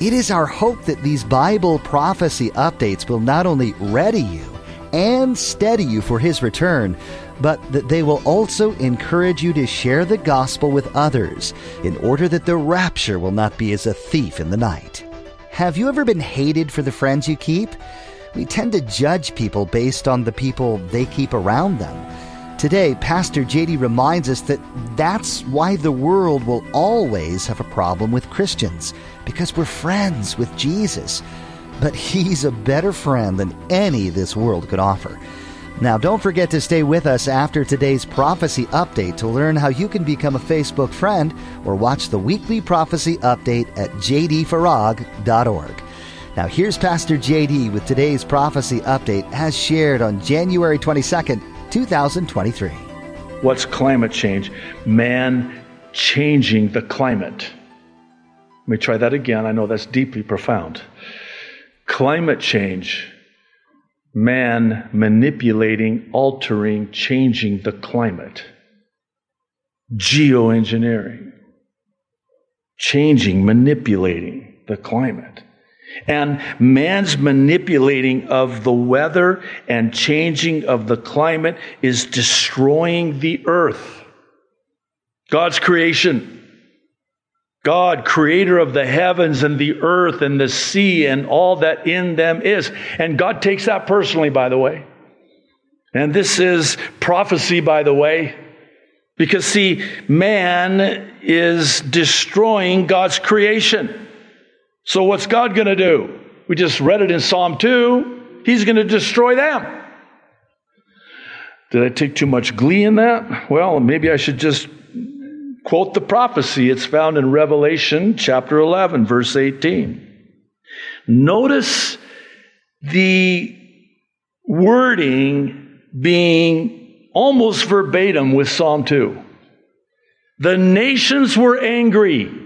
It is our hope that these Bible prophecy updates will not only ready you and steady you for His return, but that they will also encourage you to share the gospel with others in order that the rapture will not be as a thief in the night. Have you ever been hated for the friends you keep? We tend to judge people based on the people they keep around them. Today, Pastor JD reminds us that that's why the world will always have a problem with Christians, because we're friends with Jesus. But he's a better friend than any this world could offer. Now, don't forget to stay with us after today's prophecy update to learn how you can become a Facebook friend or watch the weekly prophecy update at jdfarag.org. Now, here's Pastor JD with today's prophecy update as shared on January 22nd, 2023. What's climate change? Man changing the climate. Let me try that again. I know that's deeply profound. Climate change. Man manipulating, altering, changing the climate. Geoengineering. Changing, manipulating the climate. And man's manipulating of the weather and changing of the climate is destroying the earth. God's creation. God, creator of the heavens and the earth and the sea and all that in them is. And God takes that personally, by the way. And this is prophecy, by the way. Because see, man is destroying God's creation. So, what's God going to do? We just read it in Psalm 2. He's going to destroy them. Did I take too much glee in that? Well, maybe I should just quote the prophecy. It's found in Revelation chapter 11, verse 18. Notice the wording being almost verbatim with Psalm 2. The nations were angry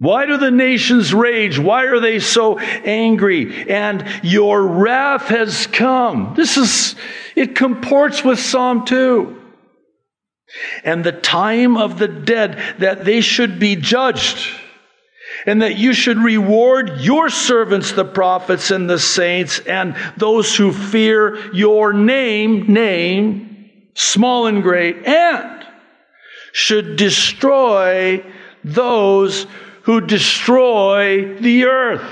why do the nations rage? Why are they so angry? And your wrath has come. This is, it comports with Psalm 2. And the time of the dead that they should be judged and that you should reward your servants, the prophets and the saints, and those who fear your name, name, small and great, and should destroy those who destroy the earth.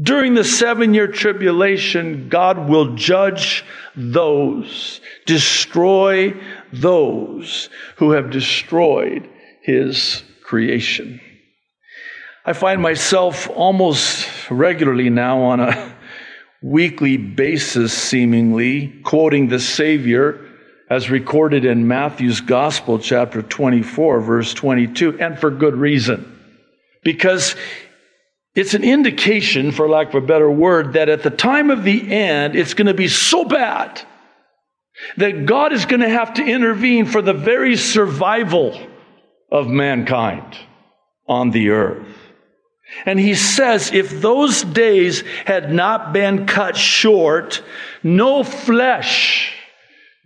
During the seven year tribulation, God will judge those, destroy those who have destroyed his creation. I find myself almost regularly now on a weekly basis, seemingly, quoting the Savior as recorded in Matthew's Gospel, chapter 24, verse 22, and for good reason because it's an indication, for lack of a better word, that at the time of the end, it's going to be so bad that God is going to have to intervene for the very survival of mankind on the earth. And he says, if those days had not been cut short, no flesh,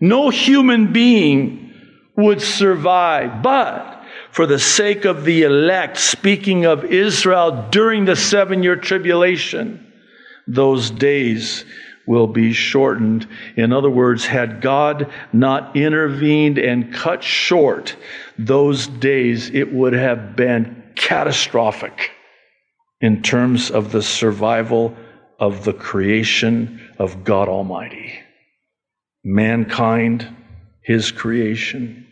no human being would survive. But for the sake of the elect, speaking of Israel during the seven year tribulation, those days will be shortened. In other words, had God not intervened and cut short those days, it would have been catastrophic in terms of the survival of the creation of God Almighty. Mankind, His creation.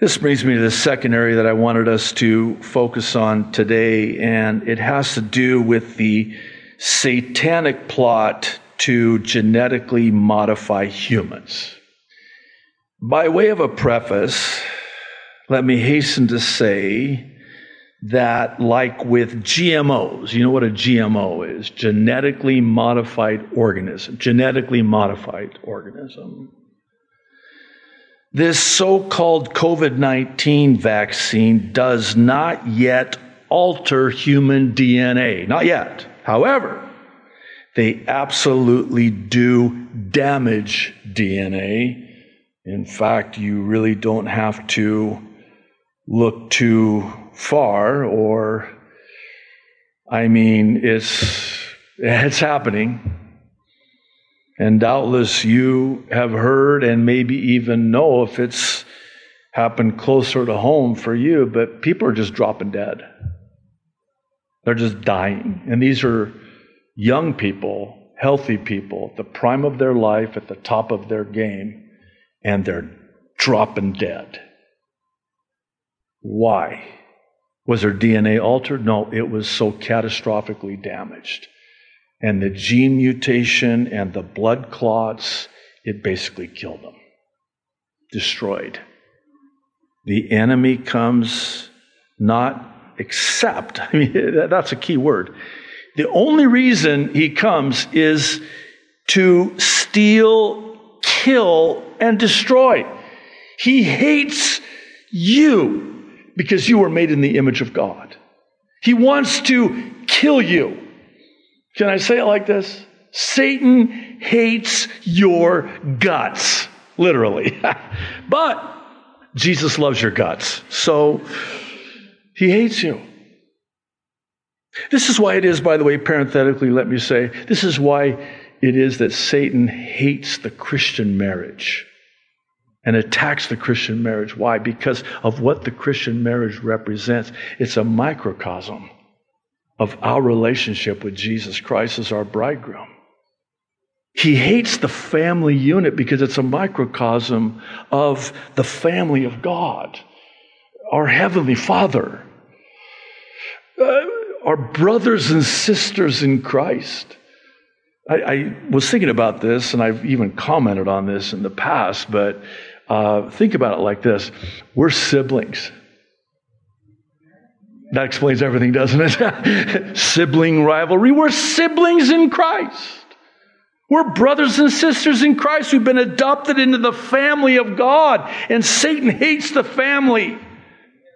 This brings me to the second area that I wanted us to focus on today, and it has to do with the satanic plot to genetically modify humans. By way of a preface, let me hasten to say that, like with GMOs, you know what a GMO is? Genetically modified organism. Genetically modified organism. This so called COVID 19 vaccine does not yet alter human DNA. Not yet. However, they absolutely do damage DNA. In fact, you really don't have to look too far or I mean it's it's happening. And doubtless you have heard and maybe even know if it's happened closer to home for you, but people are just dropping dead. They're just dying. And these are young people, healthy people, at the prime of their life, at the top of their game, and they're dropping dead. Why? Was their DNA altered? No, it was so catastrophically damaged. And the gene mutation and the blood clots, it basically killed them, destroyed. The enemy comes not except, I mean, that's a key word. The only reason he comes is to steal, kill, and destroy. He hates you because you were made in the image of God. He wants to kill you. Can I say it like this? Satan hates your guts, literally. but Jesus loves your guts. So he hates you. This is why it is, by the way, parenthetically, let me say, this is why it is that Satan hates the Christian marriage and attacks the Christian marriage. Why? Because of what the Christian marriage represents. It's a microcosm of our relationship with Jesus Christ as our bridegroom. He hates the family unit because it's a microcosm of the family of God, our Heavenly Father, uh, our brothers and sisters in Christ. I, I, was thinking about this, and I've even commented on this in the past, but uh, think about it like this we're siblings. That explains everything, doesn't it? Sibling rivalry. We're siblings in Christ. We're brothers and sisters in Christ. We've been adopted into the family of God. And Satan hates the family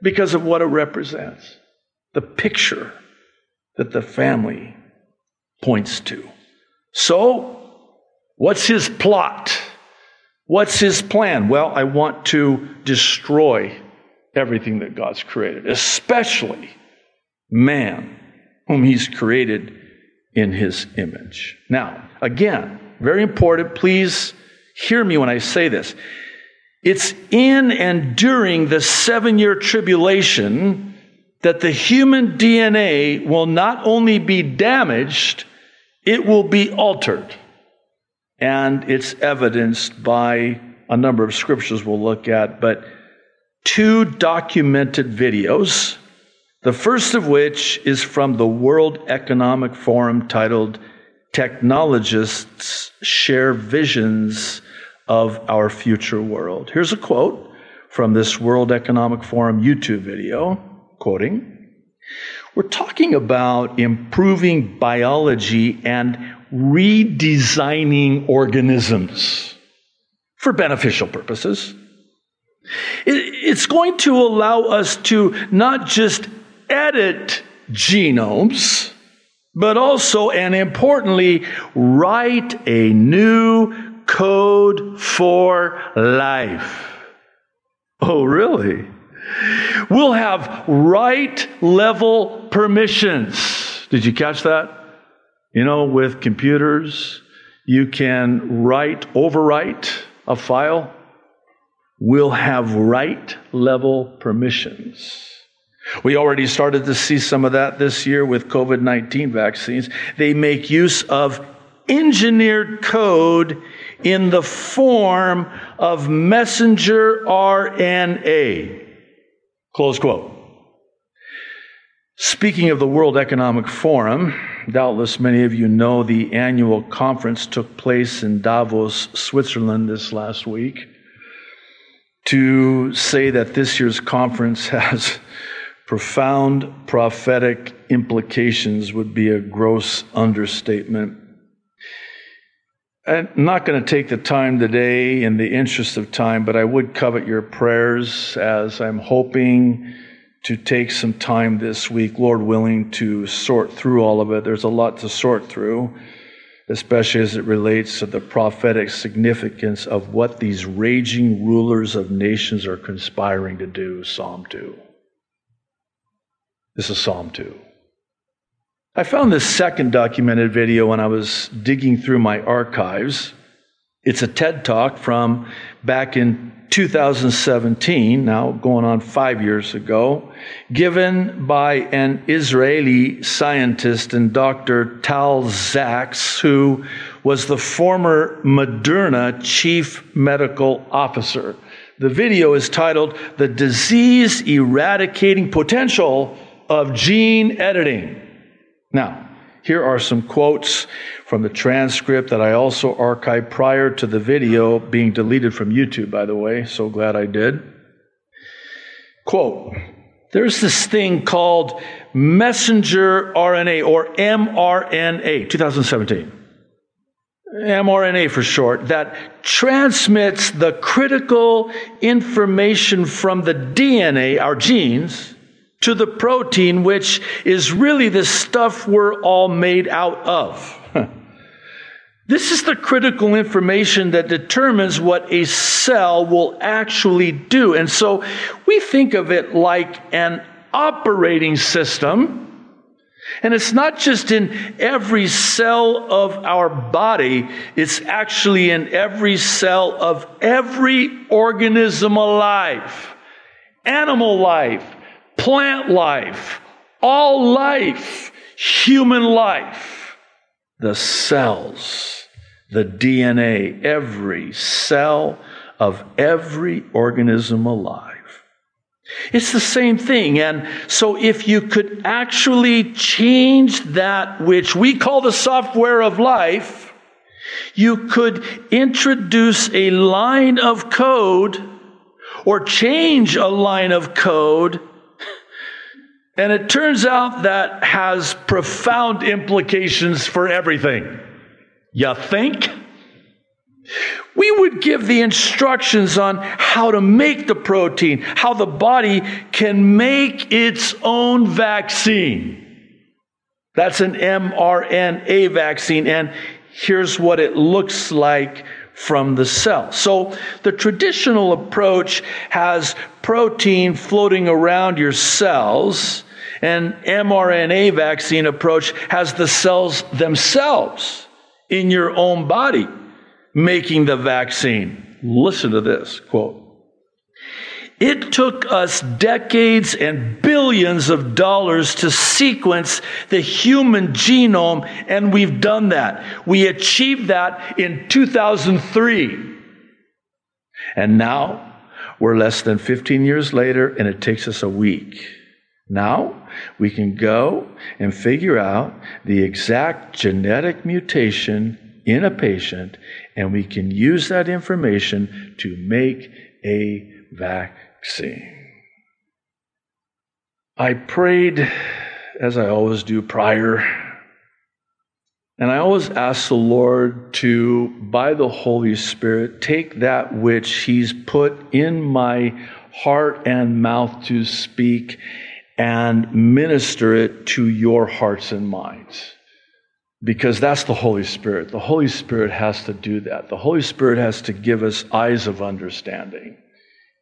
because of what it represents the picture that the family points to. So, what's his plot? What's his plan? Well, I want to destroy everything that God's created, especially man, whom he's created in his image. Now, again, very important, please hear me when I say this. It's in and during the seven year tribulation that the human DNA will not only be damaged, it will be altered. And it's evidenced by a number of scriptures we'll look at, but two documented videos. The first of which is from the World Economic Forum titled Technologists Share Visions of Our Future World. Here's a quote from this World Economic Forum YouTube video, quoting We're talking about improving biology and redesigning organisms for beneficial purposes. It's going to allow us to not just edit genomes, but also and importantly, write a new code for life. Oh, really? We'll have write level permissions. Did you catch that? You know, with computers, you can write, overwrite a file will have write level permissions. We already started to see some of that this year with COVID 19 vaccines. They make use of engineered code in the form of messenger RNA. Close quote. Speaking of the World Economic Forum, doubtless many of you know the annual conference took place in Davos, Switzerland this last week to say that this year's conference has Profound prophetic implications would be a gross understatement. I'm not going to take the time today in the interest of time, but I would covet your prayers as I'm hoping to take some time this week, Lord willing, to sort through all of it. There's a lot to sort through, especially as it relates to the prophetic significance of what these raging rulers of nations are conspiring to do. Psalm 2. This is Psalm 2. I found this second documented video when I was digging through my archives. It's a TED talk from back in 2017, now going on five years ago, given by an Israeli scientist and Dr. Tal Zaks, who was the former Moderna chief medical officer. The video is titled The Disease Eradicating Potential of Gene Editing. Now, here are some quotes from the transcript that I also archived prior to the video being deleted from YouTube, by the way. So glad I did. Quote There's this thing called messenger RNA or mRNA, 2017. mRNA for short, that transmits the critical information from the DNA, our genes, to the protein, which is really the stuff we're all made out of. This is the critical information that determines what a cell will actually do. And so we think of it like an operating system. And it's not just in every cell of our body, it's actually in every cell of every organism alive. Animal life, plant life, all life, human life, the cells, the DNA, every cell of every organism alive. It's the same thing. And so if you could actually change that which we call the software of life, you could introduce a line of code or change a line of code and it turns out that has profound implications for everything. You think? We would give the instructions on how to make the protein, how the body can make its own vaccine. That's an mRNA vaccine, and here's what it looks like from the cell. So the traditional approach has protein floating around your cells and mRNA vaccine approach has the cells themselves in your own body making the vaccine. Listen to this quote. It took us decades and billions of dollars to sequence the human genome, and we've done that. We achieved that in 2003. And now we're less than 15 years later, and it takes us a week. Now we can go and figure out the exact genetic mutation in a patient, and we can use that information to make a vaccine. I prayed, as I always do prior, and I always ask the Lord to, by the Holy Spirit, take that which He's put in my heart and mouth to speak and minister it to your hearts and minds. Because that's the Holy Spirit. The Holy Spirit has to do that. The Holy Spirit has to give us eyes of understanding,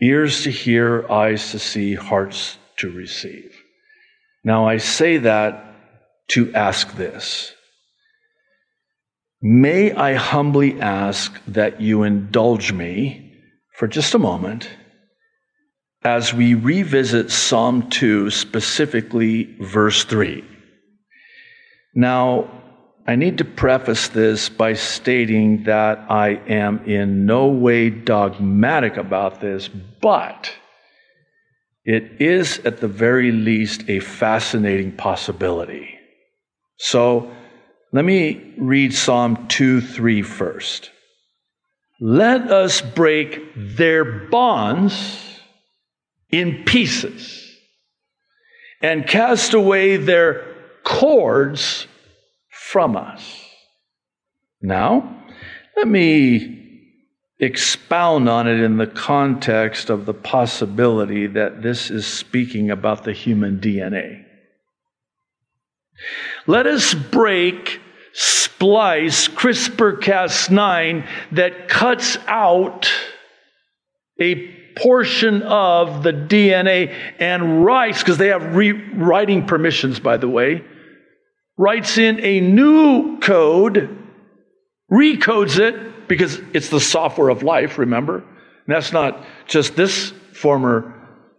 ears to hear, eyes to see, hearts to receive. Now, I say that to ask this. May I humbly ask that you indulge me for just a moment as we revisit Psalm 2, specifically verse 3. Now, I need to preface this by stating that I am in no way dogmatic about this, but it is at the very least a fascinating possibility. So let me read Psalm 2 3 first. Let us break their bonds in pieces and cast away their cords from us. Now, let me expound on it in the context of the possibility that this is speaking about the human DNA. Let us break, splice CRISPR Cas9 that cuts out a portion of the DNA and writes, because they have rewriting permissions, by the way, writes in a new code, recodes it, because it's the software of life, remember? And that's not just this former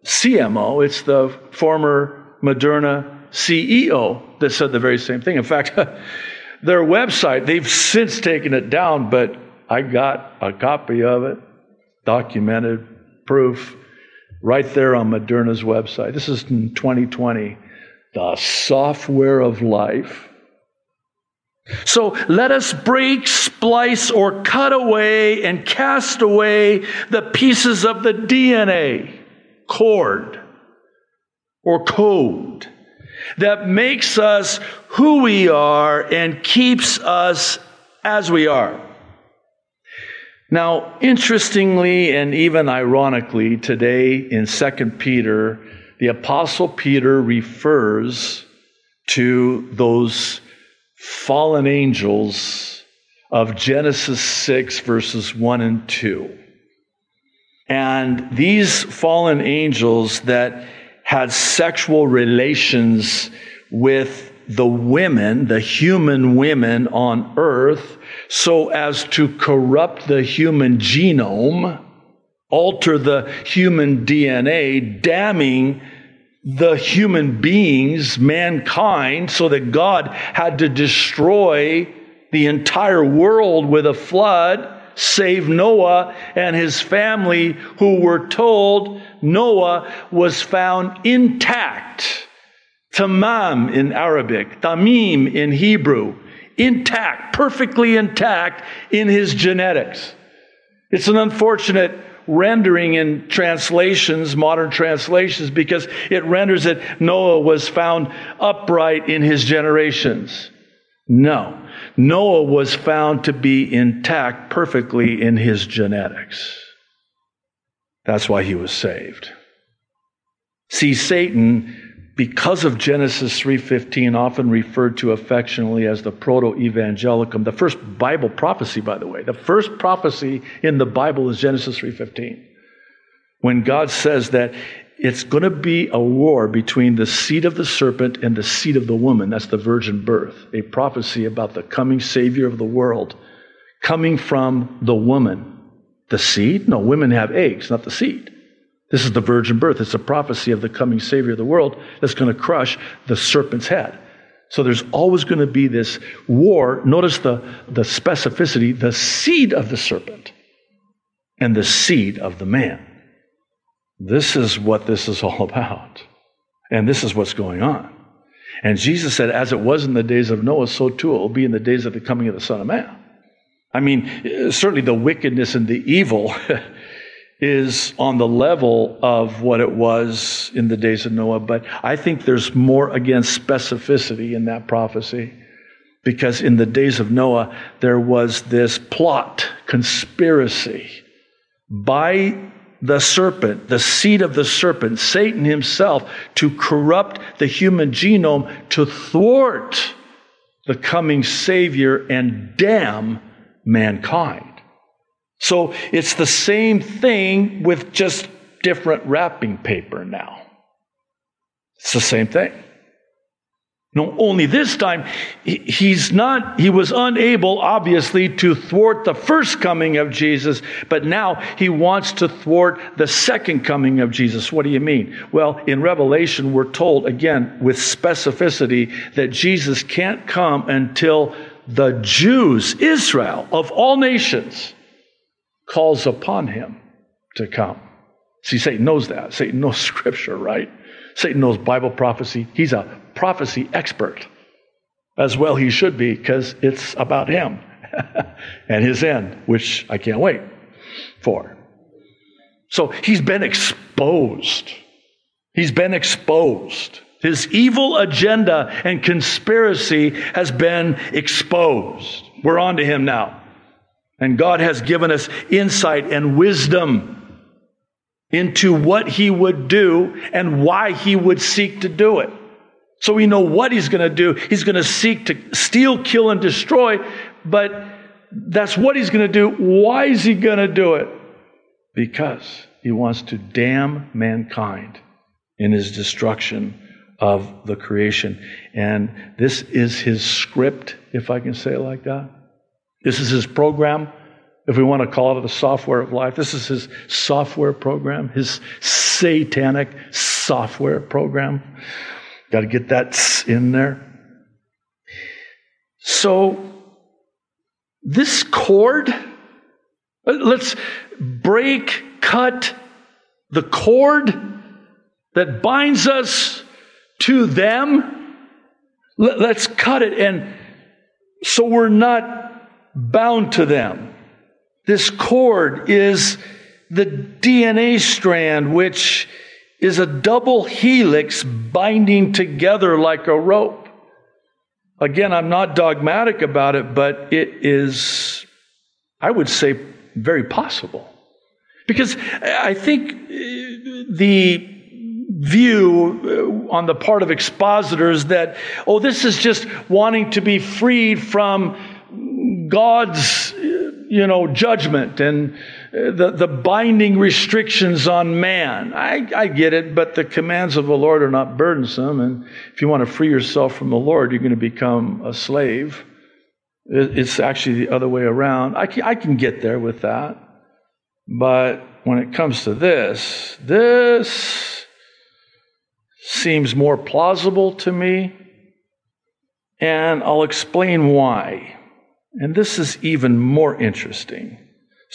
CMO, it's the former Moderna CEO that said the very same thing. In fact, their website, they've since taken it down, but I got a copy of it, documented proof, right there on Moderna's website. This is in 2020. The software of life. So let us break, splice, or cut away and cast away the pieces of the DNA, cord, or code that makes us who we are and keeps us as we are. Now, interestingly and even ironically, today in 2 Peter, the Apostle Peter refers to those fallen angels of Genesis 6, verses 1 and 2. And these fallen angels that had sexual relations with the women, the human women on earth, so as to corrupt the human genome, alter the human DNA, damning the human beings, mankind, so that God had to destroy the entire world with a flood, save Noah and his family, who were told Noah was found intact. Tamam in Arabic, Tamim in Hebrew, intact, perfectly intact in his genetics. It's an unfortunate rendering in translations, modern translations, because it renders it Noah was found upright in his generations. No. Noah was found to be intact perfectly in his genetics. That's why he was saved. See, Satan because of Genesis 3:15 often referred to affectionately as the proto-evangelium the first Bible prophecy by the way the first prophecy in the Bible is Genesis 3:15 when God says that it's going to be a war between the seed of the serpent and the seed of the woman that's the virgin birth a prophecy about the coming savior of the world coming from the woman. The seed? No women have eggs not the seed this is the virgin birth. It's a prophecy of the coming Savior of the world that's going to crush the serpent's head. So there's always going to be this war. Notice the, the specificity the seed of the serpent and the seed of the man. This is what this is all about. And this is what's going on. And Jesus said, as it was in the days of Noah, so too it will be in the days of the coming of the Son of Man. I mean, eh, certainly the wickedness and the evil is on the level of what it was in the days of Noah, but I think there's more, again, specificity in that prophecy. Because in the days of Noah, there was this plot, conspiracy by the serpent, the seed of the serpent, Satan himself, to corrupt the human genome, to thwart the coming Savior and damn mankind. So it's the same thing with just different wrapping paper now. It's the same thing. No, only this time, he's not, he was unable, obviously, to thwart the first coming of Jesus, but now he wants to thwart the second coming of Jesus. What do you mean? Well, in Revelation, we're told, again, with specificity, that Jesus can't come until the Jews, Israel, of all nations, calls upon him to come. See, Satan knows that. Satan knows scripture, right? Satan knows Bible prophecy. He's a prophecy expert. As well, he should be, because it's about him and his end, which I can't wait for. So he's been exposed. He's been exposed. His evil agenda and conspiracy has been exposed. We're on to him now. And God has given us insight and wisdom into what he would do and why he would seek to do it. So we know what he's going to do. He's going to seek to steal, kill, and destroy, but that's what he's going to do. Why is he going to do it? Because he wants to damn mankind in his destruction of the creation. And this is his script, if I can say it like that. This is his program, if we want to call it the software of life. This is his software program, his satanic software program. Got to get that in there. So, this cord, uh, let's break, cut the cord that binds us to them. Let's cut it. And so we're not bound to them. This cord is the DNA strand, which is a double helix binding together like a rope. Again, I'm not dogmatic about it, but it is, I would say, very possible. Because I think the view uh, on the part of expositors that, oh, this is just wanting to be freed from God's, you know, judgment and uh, the, the binding restrictions on man. I, I get it, but the commands of the Lord are not burdensome. And if you want to free yourself from the Lord, you're going to become a slave. It's actually the other way around. I can, I can get there with that. But when it comes to this, this seems more plausible to me, and I'll explain why. And this is even more interesting.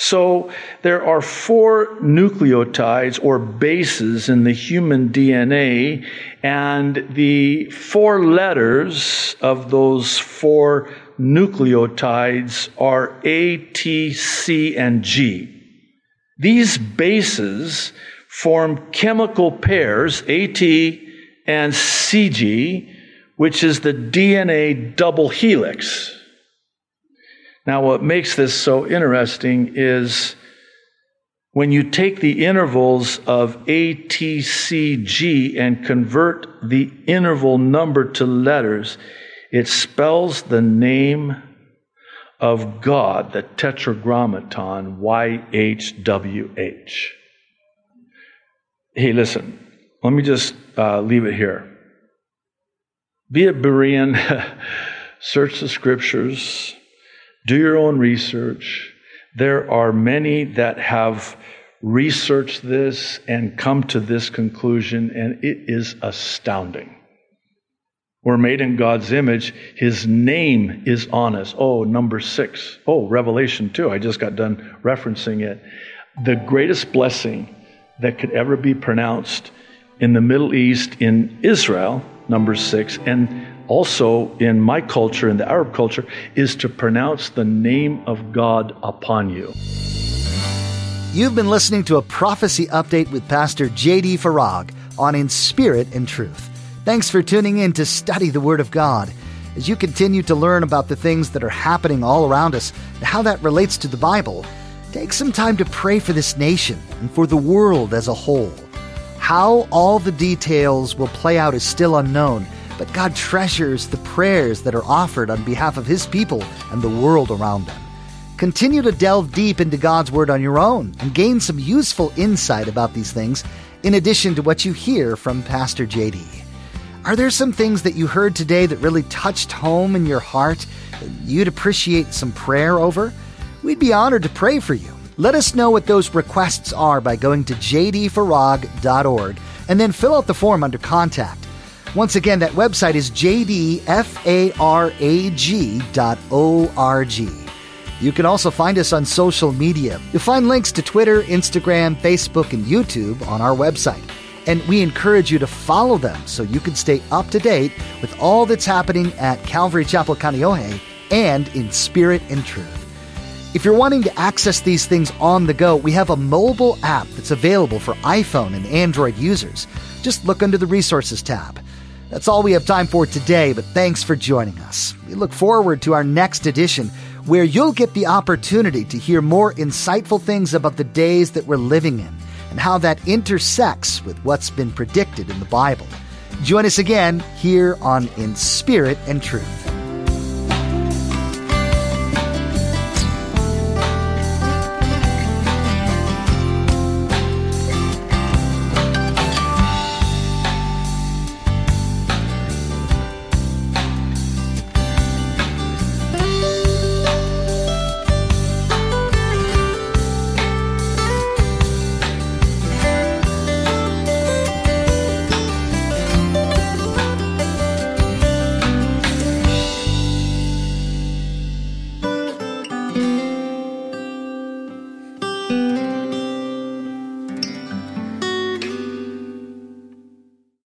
So, there are four nucleotides or bases in the human DNA, and the four letters of those four nucleotides are A, T, C, and G. These bases form chemical pairs, AT and CG, which is the DNA double helix. Now, what makes this so interesting is when you take the intervals of ATCG and convert the interval number to letters, it spells the name of God, the tetragrammaton, YHWH. Hey, listen, let me just uh, leave it here. Be a Berean, search the scriptures, do your own research. There are many that have researched this and come to this conclusion, and it is astounding. We're made in God's image. His name is on us. Oh, number six. Oh, Revelation 2. I just got done referencing it. The greatest blessing that could ever be pronounced in the Middle East, in Israel, number six, and also in my culture, in the Arab culture, is to pronounce the name of God upon you. You've been listening to a prophecy update with Pastor J.D. Farag on In Spirit and Truth. Thanks for tuning in to study the Word of God. As you continue to learn about the things that are happening all around us and how that relates to the Bible, Take some time to pray for this nation and for the world as a whole. How all the details will play out is still unknown, but God treasures the prayers that are offered on behalf of His people and the world around them. Continue to delve deep into God's Word on your own and gain some useful insight about these things, in addition to what you hear from Pastor JD. Are there some things that you heard today that really touched home in your heart that you'd appreciate some prayer over? We'd be honored to pray for you. Let us know what those requests are by going to jdfarag.org and then fill out the form under contact. Once again, that website is jdfarag.org. You can also find us on social media. You'll find links to Twitter, Instagram, Facebook, and YouTube on our website. And we encourage you to follow them so you can stay up to date with all that's happening at Calvary Chapel Kaneohe and in spirit and truth. If you're wanting to access these things on the go, we have a mobile app that's available for iPhone and Android users. Just look under the Resources tab. That's all we have time for today, but thanks for joining us. We look forward to our next edition where you'll get the opportunity to hear more insightful things about the days that we're living in and how that intersects with what's been predicted in the Bible. Join us again here on In Spirit and Truth.